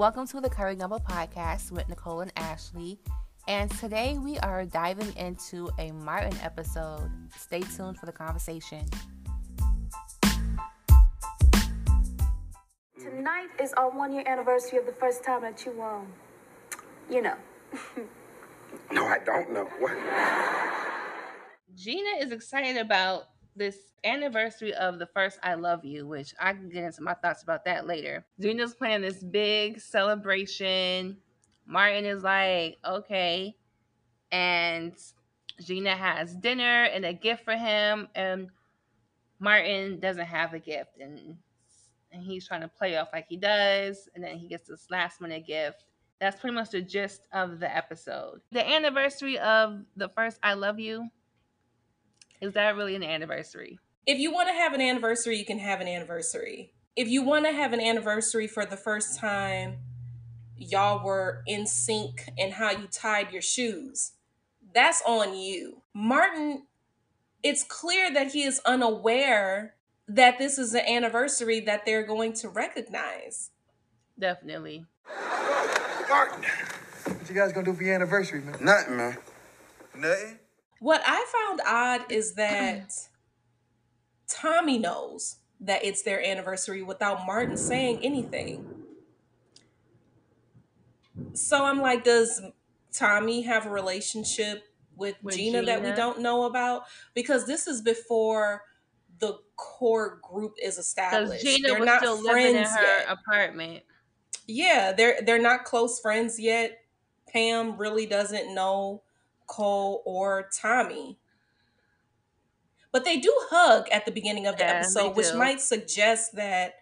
Welcome to the Curry Gumbo Podcast with Nicole and Ashley. And today we are diving into a Martin episode. Stay tuned for the conversation. Tonight is our one year anniversary of the first time that you, um, you know. No, I don't know. What? Gina is excited about this anniversary of the first I Love You, which I can get into my thoughts about that later. Gina's planning this big celebration. Martin is like, okay. And Gina has dinner and a gift for him, and Martin doesn't have a gift. And, and he's trying to play off like he does. And then he gets this last minute gift. That's pretty much the gist of the episode. The anniversary of the first I Love You is that really an anniversary? If you want to have an anniversary, you can have an anniversary. If you want to have an anniversary for the first time, y'all were in sync in how you tied your shoes, that's on you. Martin, it's clear that he is unaware that this is an anniversary that they're going to recognize. Definitely. Martin. What you guys gonna do for your anniversary, man? Nothing, man. Nothing. What I found odd is that Tommy knows that it's their anniversary without Martin saying anything. So I'm like, does Tommy have a relationship with, With Gina, that we don't know about? Because this is before the core group is established. Gina They're was not still living in friends her yet. apartment. Yeah, they're they're not close friends yet. Pam really doesn't know Cole or Tommy. But they do hug at the beginning of the Yeah, episode, which might suggest that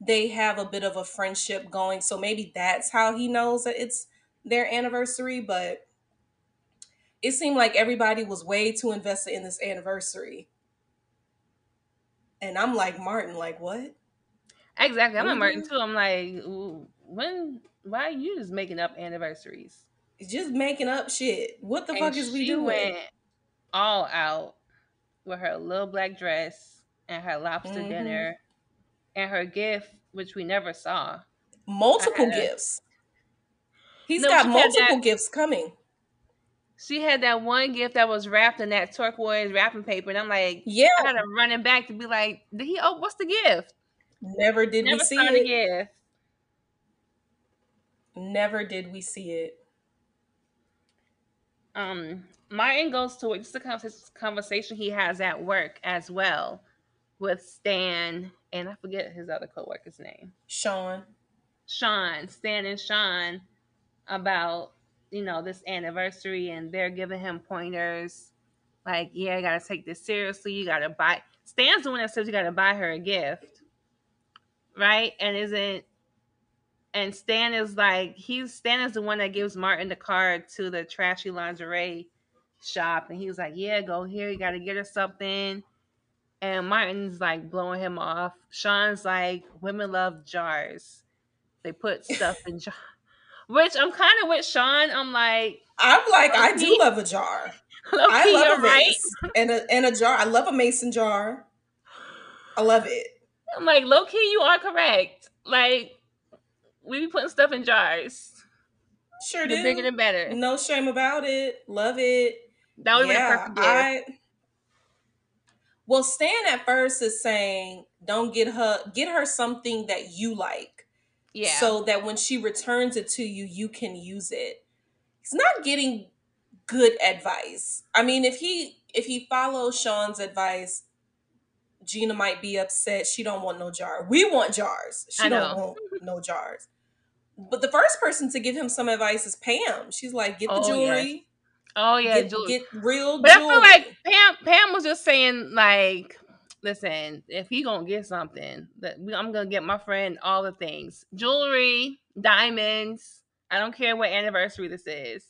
they have a bit of a friendship going. So maybe that's how he knows that it's their anniversary, but it seemed like everybody was way too invested in this anniversary. And I'm like, Martin, like, what? Exactly. I'm at we Martin mm-hmm. too. I'm like, when? Why are you just making up anniversaries? Just making up shit. What the fuck And is we doing? went all out with her little black dress and her lobster Mhm. dinner and her gift, which we never saw. multiple had a- gifts. He's No, got multiple that- gifts coming. She had that one gift that was wrapped in that turquoise wrapping paper, and I'm like, Yeah, I had to run it back to be like, did he? Oh, what's the gift? never did Never we see it. gift. Never did we see it. um Martin goes to the convers- conversation he has at work as well with Stan and I forget his other co-worker's name. Sean. Sean, Stan and Sean about, you know, this anniversary and they're giving him pointers like, yeah, you gotta take this seriously, you gotta buy Stan's the one that says you gotta buy her a gift. Right? And isn't and Stan is like he's Stan is the one that gives Martin the card to the trashy lingerie shop, and he was like, "Yeah, go here. You got to get her something." And Martin's like blowing him off. Sean's like, "Women love jars. They put stuff in jars." Which I'm kind of with Sean. I'm like, I'm like, I do love a jar. I love a right. and a and a jar. I love a mason jar. I love it. I'm like, low key, you are correct. Like, we be putting stuff in jars. Sure The do. bigger the better. No shame about it. Love it. That would yeah, been a perfect gift. I. Well, Stan at first is saying, "Don't get her get her something that you like." yeah. so that when she returns it to you, you can use it. He's not getting good advice. I mean, if he if he follows Sean's advice, Gina might be upset. She don't want no jar. We want jars. She I don't know. want no jars. But the first person to give him some advice is Pam. She's like, get the Oh, jewelry, oh yeah, get, get real But I feel like Pam Pam was just saying like, listen, if he gonna get something, that I'm gonna get my friend all the things, jewelry, diamonds. I don't care what anniversary this is.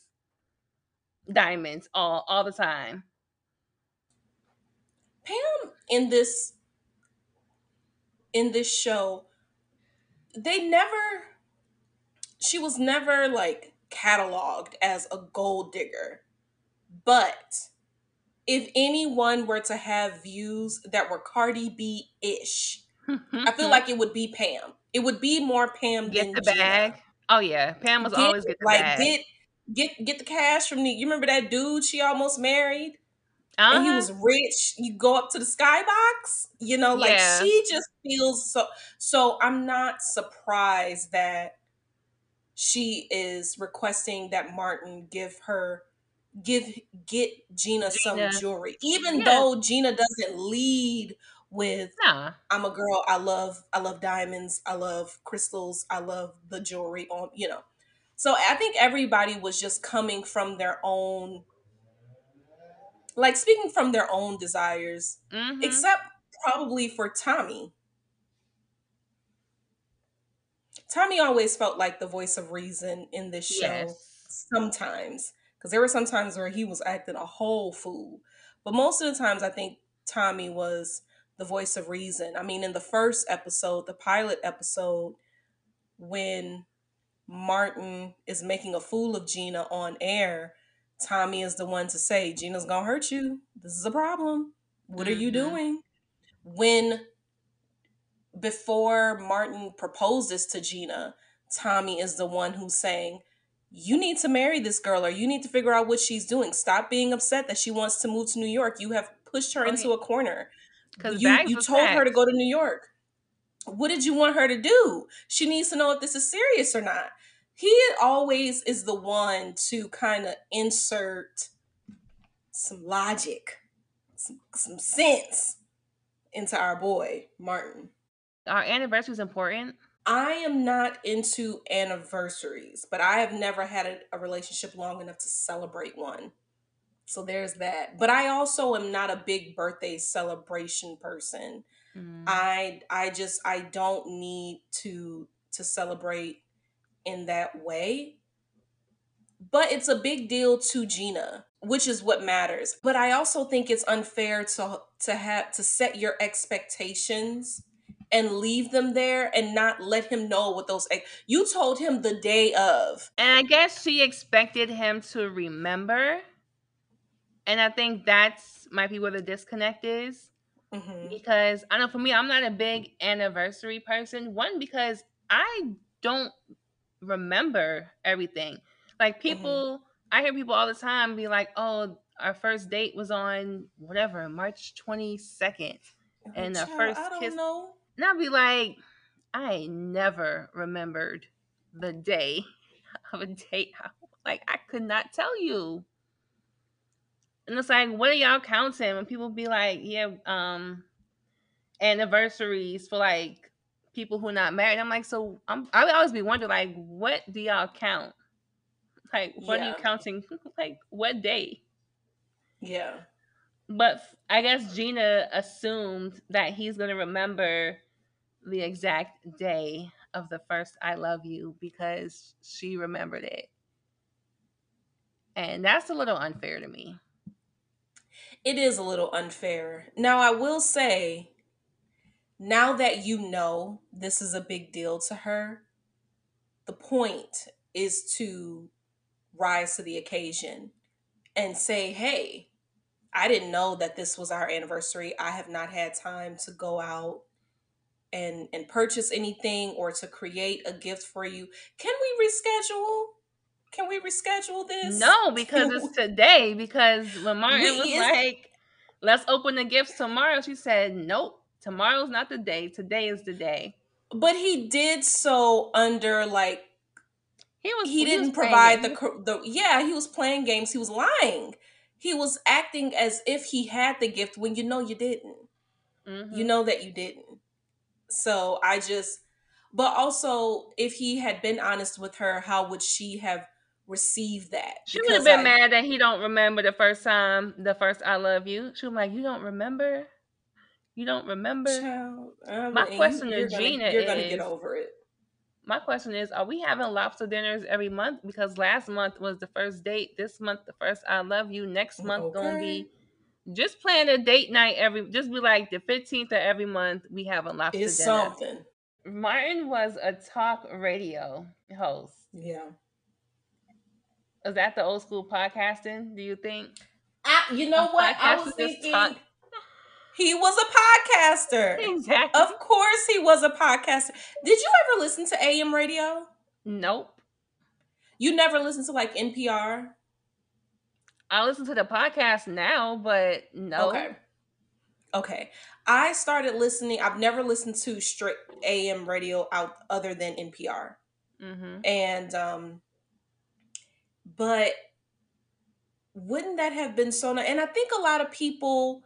Diamonds all all the time. Pam in this in this show, they never she was never like cataloged as a gold digger. But if anyone were to have views that were Cardi B ish, I feel like it would be Pam. It would be more Pam get than the Gina. bag. Oh yeah, Pam was Get always get the like bag. get get get the cash from the. You remember that dude she almost married, uh-huh. and he was rich. You go up to the skybox. You know, like Yeah. she just feels so. So I'm not surprised that she is requesting that Martin give her give get Gina, Gina. some jewelry, even Yeah. though Gina doesn't lead with Nah, I'm a girl. I love I love diamonds. I love crystals. I love the jewelry on, you know. So I think everybody was just coming from their own like speaking from their own desires, hmm except probably for Tommy. Tommy always felt like the voice of reason in this show yes, sometimes because there were some times where he was acting a whole fool. But most of the times i think tommy was the voice of reason. I mean in the first episode the pilot episode when martin is making a fool of gina on air tommy is the one to say gina's gonna hurt you. This is a problem. What are you Mhm. doing? When before martin proposes to gina tommy is the one who's saying you need to marry this girl or you need to figure out what she's doing. Stop being upset that she wants to move to New York. You have pushed her oh, into a corner. because You you told her to go to New York. What did you want her to do? She needs to know if this is serious or not. He always is the one to kind of insert some logic, some, some sense into our boy, Martin. Our anniversary is important. I am not into anniversaries, but I have never had a, a relationship long enough to celebrate one. So there's that. But I also am not a big birthday celebration person. Mm. I I just I don't need to to celebrate in that way. But it's a big deal to Gina, which is what matters. But I also think it's unfair to to have to set your expectations and leave them there and not let him know what those ex- you told him the day of. And I guess she expected him to remember. And I think that's might be where the disconnect is. Mhm. Because I know for me, I'm not a big anniversary person. One, because I don't remember everything. Like people, I hear people all the time be like, oh, our first date was on whatever, March 22nd. And the first kiss- know. And I'll be like, I never remembered the day of a date. Like, I could not tell you. And it's like, what are y'all counting? When people be like, yeah, um, anniversaries for like people who are not married. I'm like, so I'm, I would always be wondering, like, what do y'all count? Like, what are you counting? like, what day? Yeah. But I guess Gina assumed that he's going to remember the exact day of the first I love you because she remembered it. And that's a little unfair to me. It is a little unfair. Now, I will say, now that you know this is a big deal to her, the point is to rise to the occasion and say, hey, I didn't know that this was our anniversary. I have not had time to go out and and purchase anything or to create a gift for you. Can we reschedule? Can we reschedule this? No, because it's today. Because when Martin was like, let's open the gifts tomorrow, she said, nope, tomorrow's not the day. Today is the day. But he did so under like He was he was didn't playing provide the the yeah he was playing games he was lying he was acting as if he had the gift when you know you didn't Mhm. you know that you didn't so i just but also if he had been honest with her how would she have received that She would have been I- mad that he don't remember the first time, the first I love you. She was like, You don't remember? You don't remember? Child, My question to you're gonna, Gina you're gonna get is- over it My question is, are we having lobster dinners every month? Because last month was the first date. This month, the first I love you. Next oh, month gonna be just plan a date night every just be like the 15th of every month we have a lobster it's dinner. something Martin was a talk radio host. yeah Is that the old school podcasting, do you think? I, you know A what i was thinking talk- he was a podcaster Exactly. Of course, he was a podcaster. Did you ever listen to AM radio? Nope. You never listen to like NPR? I listen to the podcast now, but no. Okay. Okay. I started listening. I've never listened to straight AM radio out other than NPR. Mm-hmm. And um but wouldn't that have been so nice? And I think a lot of people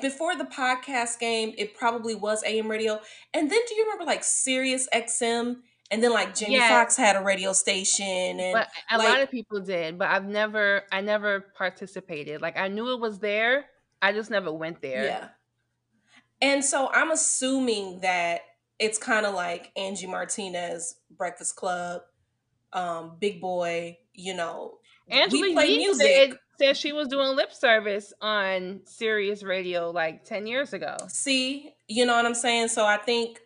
before the podcast game, it probably was AM radio. And then do you remember like Sirius XM? And then like Jamie Yes. Foxx had a radio station and But a like- lot of people did, but I've never, I never participated. Like I knew it was there, I just never went there. Yeah. And so I'm assuming that it's kind of like Angie Martinez, Breakfast Club, um, Big Boy, you know. Angela we play Yee music. Said, said she was doing lip service on Sirius Radio like ten years ago. See, you know what I'm saying? So I think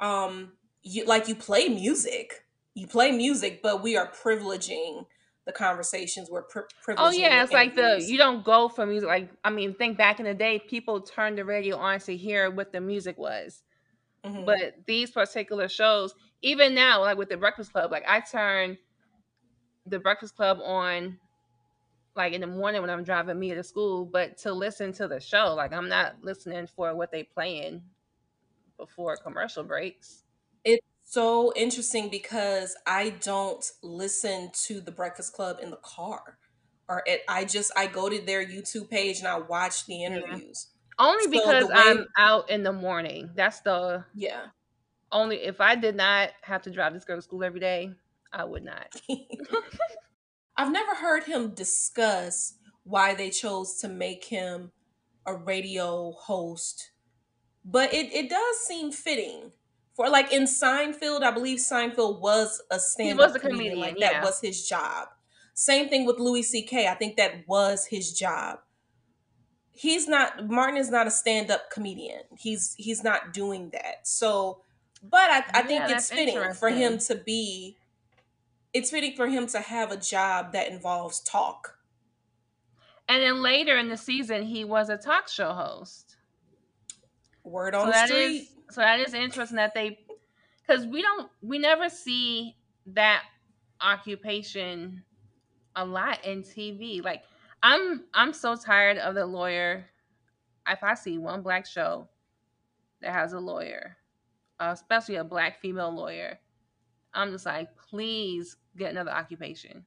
um you like you play music. You play music, but we are privileging the conversations. We're pri- privileging Oh yeah, it's like the you don't go for music. Like I mean, think back in the day, people turned the radio on to hear what the music was. Mhm. But these particular shows, even now, like with the Breakfast Club, like I turn the Breakfast Club on like in the morning when I'm driving me to school, but to listen to the show, like I'm not listening for what they playing before commercial breaks. So interesting because I don't listen to the Breakfast Club in the car. Or it, I just I go to their YouTube page and I watch the interviews. Only So because way- I'm out in the morning. That's the Yeah. only if I did not have to drive this girl to school every day, I would not. I've never heard him discuss why they chose to make him a radio host, but it, it does seem fitting. For like in Seinfeld, I believe Seinfeld was a stand up was a comedian. Like comedian, that yeah. was his job. Same thing with Louis C.K. I think that was his job. He's not Martin is not a stand up comedian. He's he's not doing that. So, but I, I think Yeah, it's fitting for him to be. It's fitting for him to have a job that involves talk. And then later in the season, he was a talk show host. Word so on the that street. is so that is interesting that they because we don't we never see that occupation a lot in TV. Like I'm I'm so tired of the lawyer. If I see one black show that has a lawyer, uh, especially a black female lawyer, I'm just like, please get another occupation.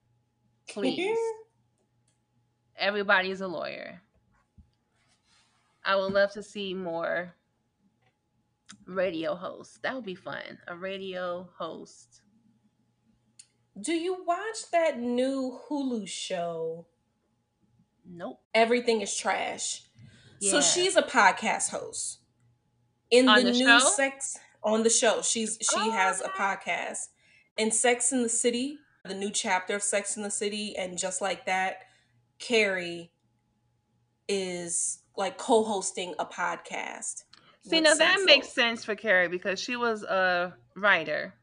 Please. Everybody is a lawyer. I would love to see more radio host. That would be fun. A radio host. Do you watch that new Hulu show? Nope. Everything is trash. So she's a podcast host. In On the, the new sex on the show, she's she Oh, has a oh. podcast. In Sex in the City, the new chapter of Sex in the City, and just like that, Carrie is like co-hosting a podcast. See, now that makes sense for Carrie because she was a writer.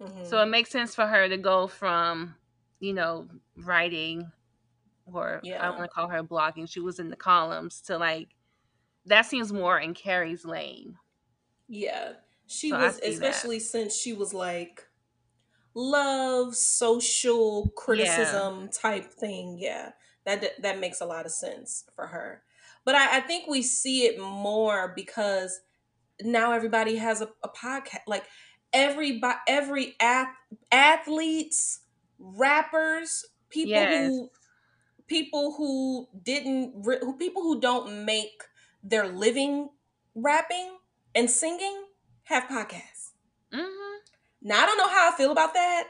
Mhm. So it makes sense for her to go from, you know, writing or I Yeah. don't want to call her blogging. She was in the columns to like that seems more in Carrie's lane. Yeah. She So was see that. especially since she was like love, social criticism type thing. Yeah. That that makes a lot of sense for her. But I, I think we see it more because now everybody has a, a podcast. Like everybody every ath- athletes, rappers, people Yes. who people who didn't who people who don't make their living rapping and singing have podcasts. hmm Now I don't know how I feel about that.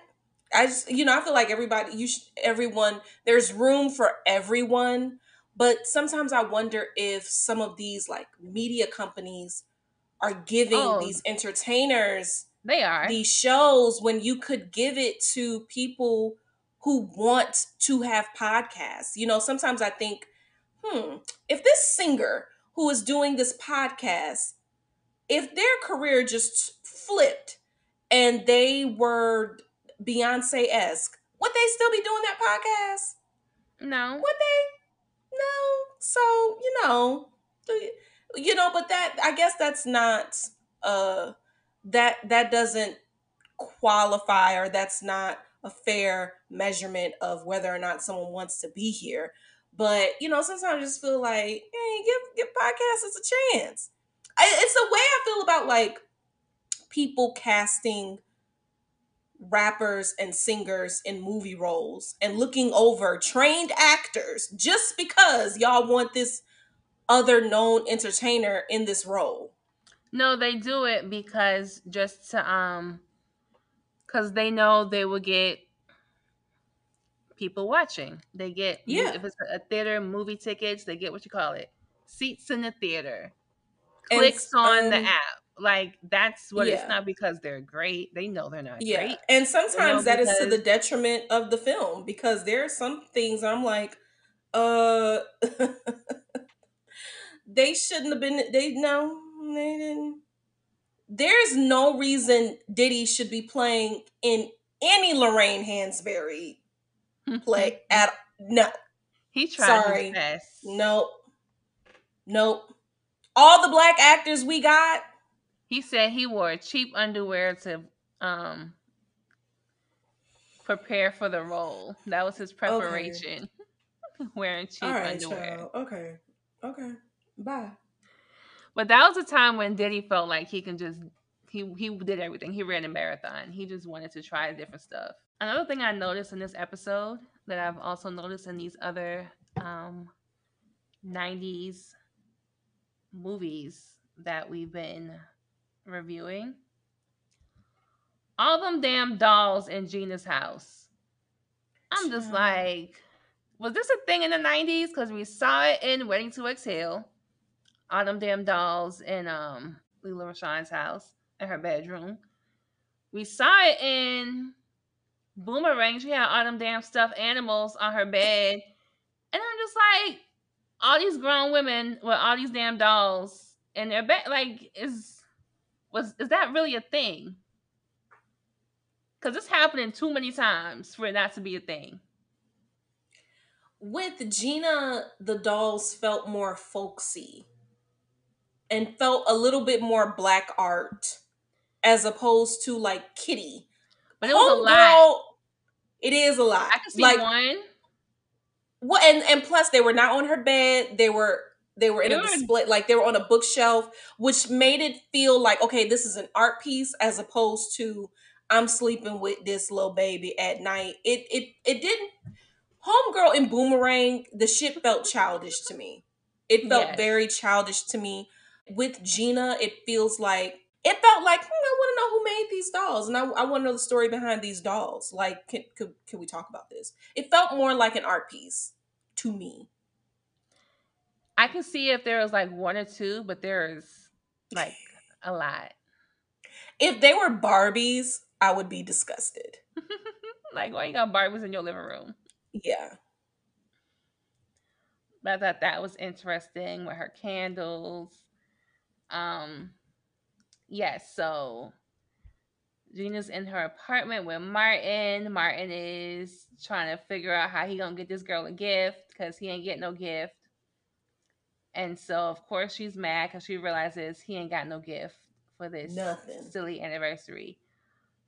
I just you know I feel like everybody you should everyone there's room for everyone, but sometimes I wonder if some of these like media companies are giving Oh. these entertainers They are. these shows when you could give it to people who want to have podcasts. You know, sometimes I think, hmm, if this singer who is doing this podcast, if their career just flipped and they were Beyonce esque, would they still be doing that podcast? no. Would they? No. So, you know, you know, but that I guess that's not uh that that doesn't qualify or that's not a fair measurement of whether or not someone wants to be here. But you know, sometimes I just feel like, hey, give give podcasters a chance. I, it's the way I feel about like people casting rappers and singers in movie roles and looking over trained actors just because y'all want this other known entertainer in this role. No, they do it because just to um because they know they will get people watching. They get Yeah. if it's a theater movie tickets, they get what you call it seats in the theater, And, clicks on the um, app. Like that's what it's not because they're great. They know they're not Yeah, great. and sometimes that is to the detriment of the film because there are some things I'm like, uh, they shouldn't have been. They no, they didn't. There's no reason Diddy should be playing in any Lorraine Hansberry play at no, he tried Sorry. his best. nope, nope. All the black actors we got, He said he wore cheap underwear to um prepare for the role. That was his preparation. Wearing cheap all right, underwear. child. Okay, okay, bye. But that was a time when Diddy felt like he can just he he did everything. He ran a marathon. He just wanted to try different stuff. Another thing I noticed in this episode that I've also noticed in these other um 90s movies that we've been reviewing. All them damn dolls in Gina's house. I'm just like, was this a thing in the 90s? Because we saw it in Waiting to Exhale all them damn dolls in um Lela Rochon's house in her bedroom. We saw it in Boomerang. She had all them damn stuffed animals on her bed. And I'm just like, all these grown women with all these damn dolls in their bed. Like, is was is that really a thing? Cause it's happening too many times for it not to be a thing. with Gina, the dolls felt more folksy and felt a little bit more black art as opposed to like Kitty. But it was a lot. Homegirl, It is a lot. I can see like one. what and and plus they were not on her bed. They were they were in They a display like they were on a bookshelf, which made it feel like okay, this is an art piece as opposed to I'm sleeping with this little baby at night. It it it didn't Homegirl in Boomerang, the shit felt childish to me. It felt Yes. very childish to me. With Gina, it feels like it felt like hmm, I want to know who made these dolls, and I, I want to know the story behind these dolls. Like, can, could can we talk about this? It felt more like an art piece to me. I can see if there was like one or two, but there's like a lot. If they were Barbies, I would be disgusted. like, why you got Barbies in your living room? Yeah, But I thought that was interesting with her candles. Um, yes, so Gina's in her apartment with Martin. Martin is trying to figure out how he gonna get this girl a gift because he ain't get no gift. And so of course she's mad because she realizes he ain't got no gift for this Nothing. silly anniversary.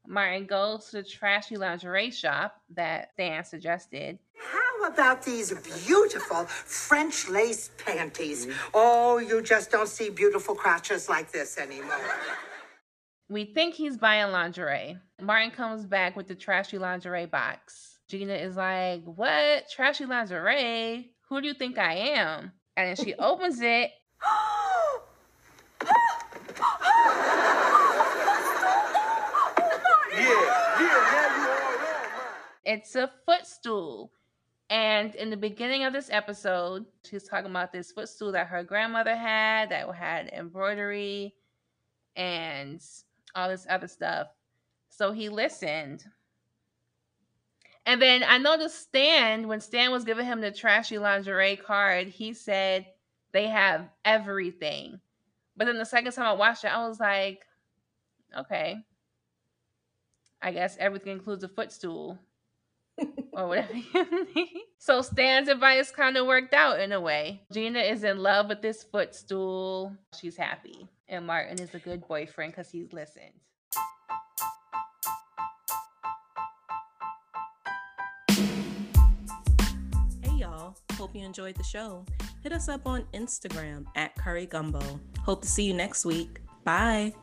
Martin goes to the trashy lingerie shop that Dan suggested. How about these beautiful French lace panties? Oh, you just don't see beautiful crotches like this anymore. We think he's buying lingerie. Martin comes back with the trashy lingerie box. Gina is like, What? Trashy lingerie? Who do you think I am? And then she opens it. Yeah, yeah, now you all wrong, man. It's a footstool. And in the beginning of this episode, she's talking about this footstool that her grandmother had that had embroidery and all this other stuff. So he listened. And then I noticed Stan, when Stan was giving him the trashy lingerie card, he said they have everything. But then the second time I watched it, I was like, okay. I guess everything includes a footstool or whatever. So Stan's advice kind of worked out in a way. Gina is in love with this footstool. She's happy. And Martin is a good boyfriend because he's listened. Hope you enjoyed the show. Hit us up on Instagram at Curry Gumbo. Hope to see you next week. Bye.